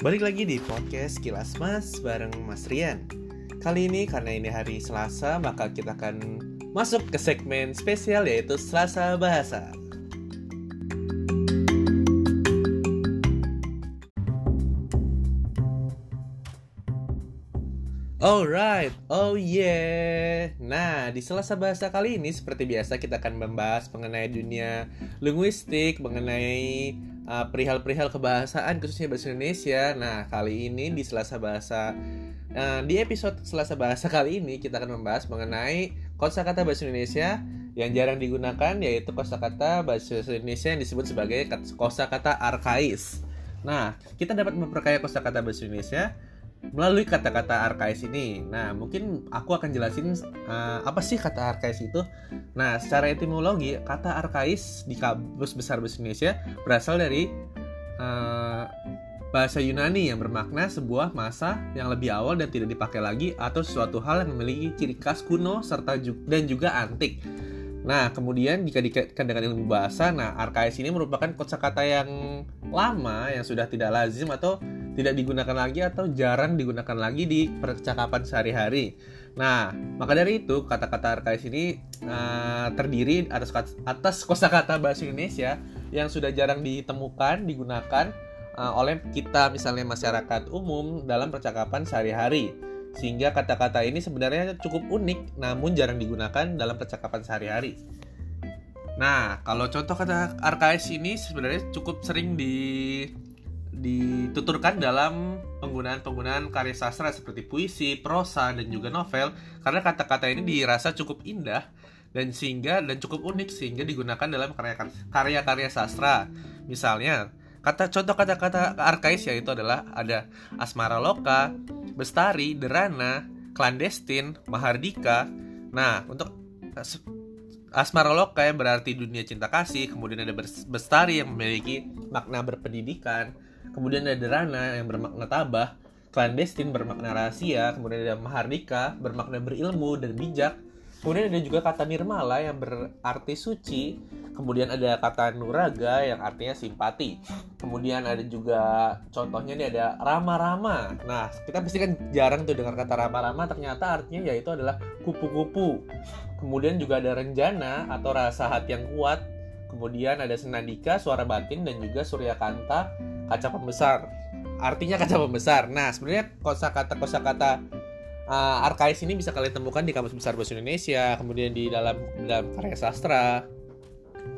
Balik lagi di podcast Kilas Mas bareng Mas Rian. Kali ini karena ini hari Selasa, maka kita akan masuk ke segmen spesial yaitu Selasa Bahasa. Alright, oh yeah. Nah, di Selasa Bahasa kali ini seperti biasa kita akan membahas mengenai dunia linguistik, mengenai uh, perihal-perihal kebahasaan khususnya bahasa Indonesia. Nah, kali ini di Selasa Bahasa uh, di episode Selasa Bahasa kali ini kita akan membahas mengenai kosakata bahasa Indonesia yang jarang digunakan yaitu kosakata bahasa Indonesia yang disebut sebagai kosakata arkais. Nah, kita dapat memperkaya kosakata bahasa Indonesia melalui kata-kata arkais ini. Nah, mungkin aku akan jelasin uh, apa sih kata arkais itu. Nah, secara etimologi, kata arkais di kamus besar bahasa Indonesia berasal dari uh, bahasa Yunani yang bermakna sebuah masa yang lebih awal dan tidak dipakai lagi atau sesuatu hal yang memiliki ciri khas kuno serta ju dan juga antik. Nah, kemudian jika dikaitkan dengan ilmu bahasa, nah arkais ini merupakan kosakata yang lama yang sudah tidak lazim atau tidak digunakan lagi atau jarang digunakan lagi di percakapan sehari-hari. Nah, maka dari itu kata-kata arkais ini uh, terdiri atas atas kosakata bahasa Indonesia yang sudah jarang ditemukan digunakan uh, oleh kita misalnya masyarakat umum dalam percakapan sehari-hari. Sehingga kata-kata ini sebenarnya cukup unik namun jarang digunakan dalam percakapan sehari-hari. Nah, kalau contoh kata arkais ini sebenarnya cukup sering di dituturkan dalam penggunaan-penggunaan karya sastra seperti puisi, prosa, dan juga novel karena kata-kata ini dirasa cukup indah dan sehingga dan cukup unik sehingga digunakan dalam karya-karya sastra. Misalnya, kata contoh kata-kata arkais yaitu adalah ada asmara loka, bestari, derana, clandestin, mahardika. Nah, untuk asmara loka yang berarti dunia cinta kasih, kemudian ada bestari yang memiliki makna berpendidikan, kemudian ada Derana yang bermakna tabah, clandestin bermakna rahasia, kemudian ada Mahardika bermakna berilmu dan bijak, kemudian ada juga kata Nirmala yang berarti suci, kemudian ada kata Nuraga yang artinya simpati, kemudian ada juga contohnya ini ada Rama-Rama. Nah, kita pasti kan jarang tuh dengar kata Rama-Rama, ternyata artinya yaitu adalah kupu-kupu. Kemudian juga ada Renjana atau rasa hati yang kuat, kemudian ada Senandika, suara batin, dan juga Surya Kanta kaca pembesar. Artinya kaca pembesar. Nah, sebenarnya kosakata kosakata uh, arkais ini bisa kalian temukan di kamus besar bahasa Indonesia, kemudian di dalam dalam karya sastra.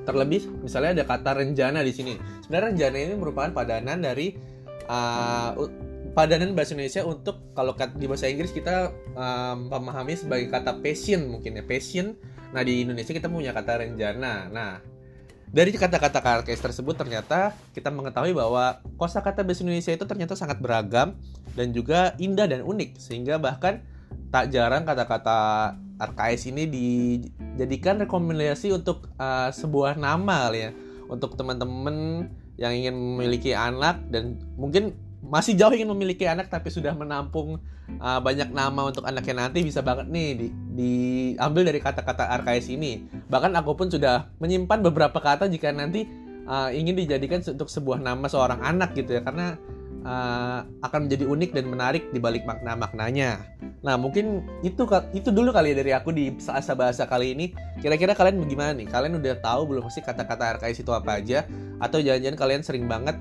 Terlebih, misalnya ada kata renjana di sini. Sebenarnya renjana ini merupakan padanan dari uh, padanan bahasa Indonesia untuk kalau di bahasa Inggris kita um, memahami sebagai kata passion mungkin ya passion. Nah di Indonesia kita punya kata renjana. Nah dari kata-kata karkes tersebut ternyata kita mengetahui bahwa kosakata bahasa Indonesia itu ternyata sangat beragam dan juga indah dan unik sehingga bahkan tak jarang kata-kata arkais ini dijadikan rekomendasi untuk uh, sebuah nama ya untuk teman-teman yang ingin memiliki anak dan mungkin masih jauh ingin memiliki anak tapi sudah menampung uh, banyak nama untuk anaknya nanti bisa banget nih di, diambil dari kata-kata arkais ini. Bahkan aku pun sudah menyimpan beberapa kata jika nanti uh, ingin dijadikan untuk sebuah nama seorang anak gitu ya karena uh, akan menjadi unik dan menarik di balik makna-maknanya. Nah, mungkin itu itu dulu kali ya dari aku di bahasa bahasa kali ini. Kira-kira kalian bagaimana nih? Kalian udah tahu belum sih kata-kata arkais itu apa aja? Atau jangan-jangan kalian sering banget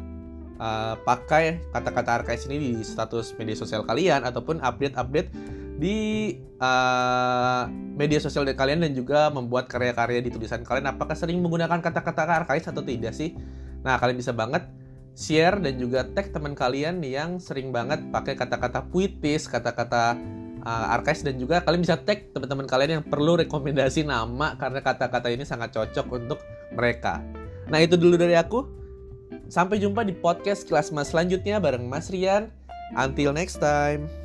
uh, pakai kata-kata arkais ini di status media sosial kalian ataupun update-update di uh, media sosial kalian dan juga membuat karya-karya di tulisan kalian apakah sering menggunakan kata-kata arkais atau tidak sih? Nah, kalian bisa banget share dan juga tag teman kalian yang sering banget pakai kata-kata puitis, kata-kata uh, arkais dan juga kalian bisa tag teman-teman kalian yang perlu rekomendasi nama karena kata-kata ini sangat cocok untuk mereka. Nah, itu dulu dari aku. Sampai jumpa di podcast kelas mas selanjutnya bareng Mas Rian. Until next time.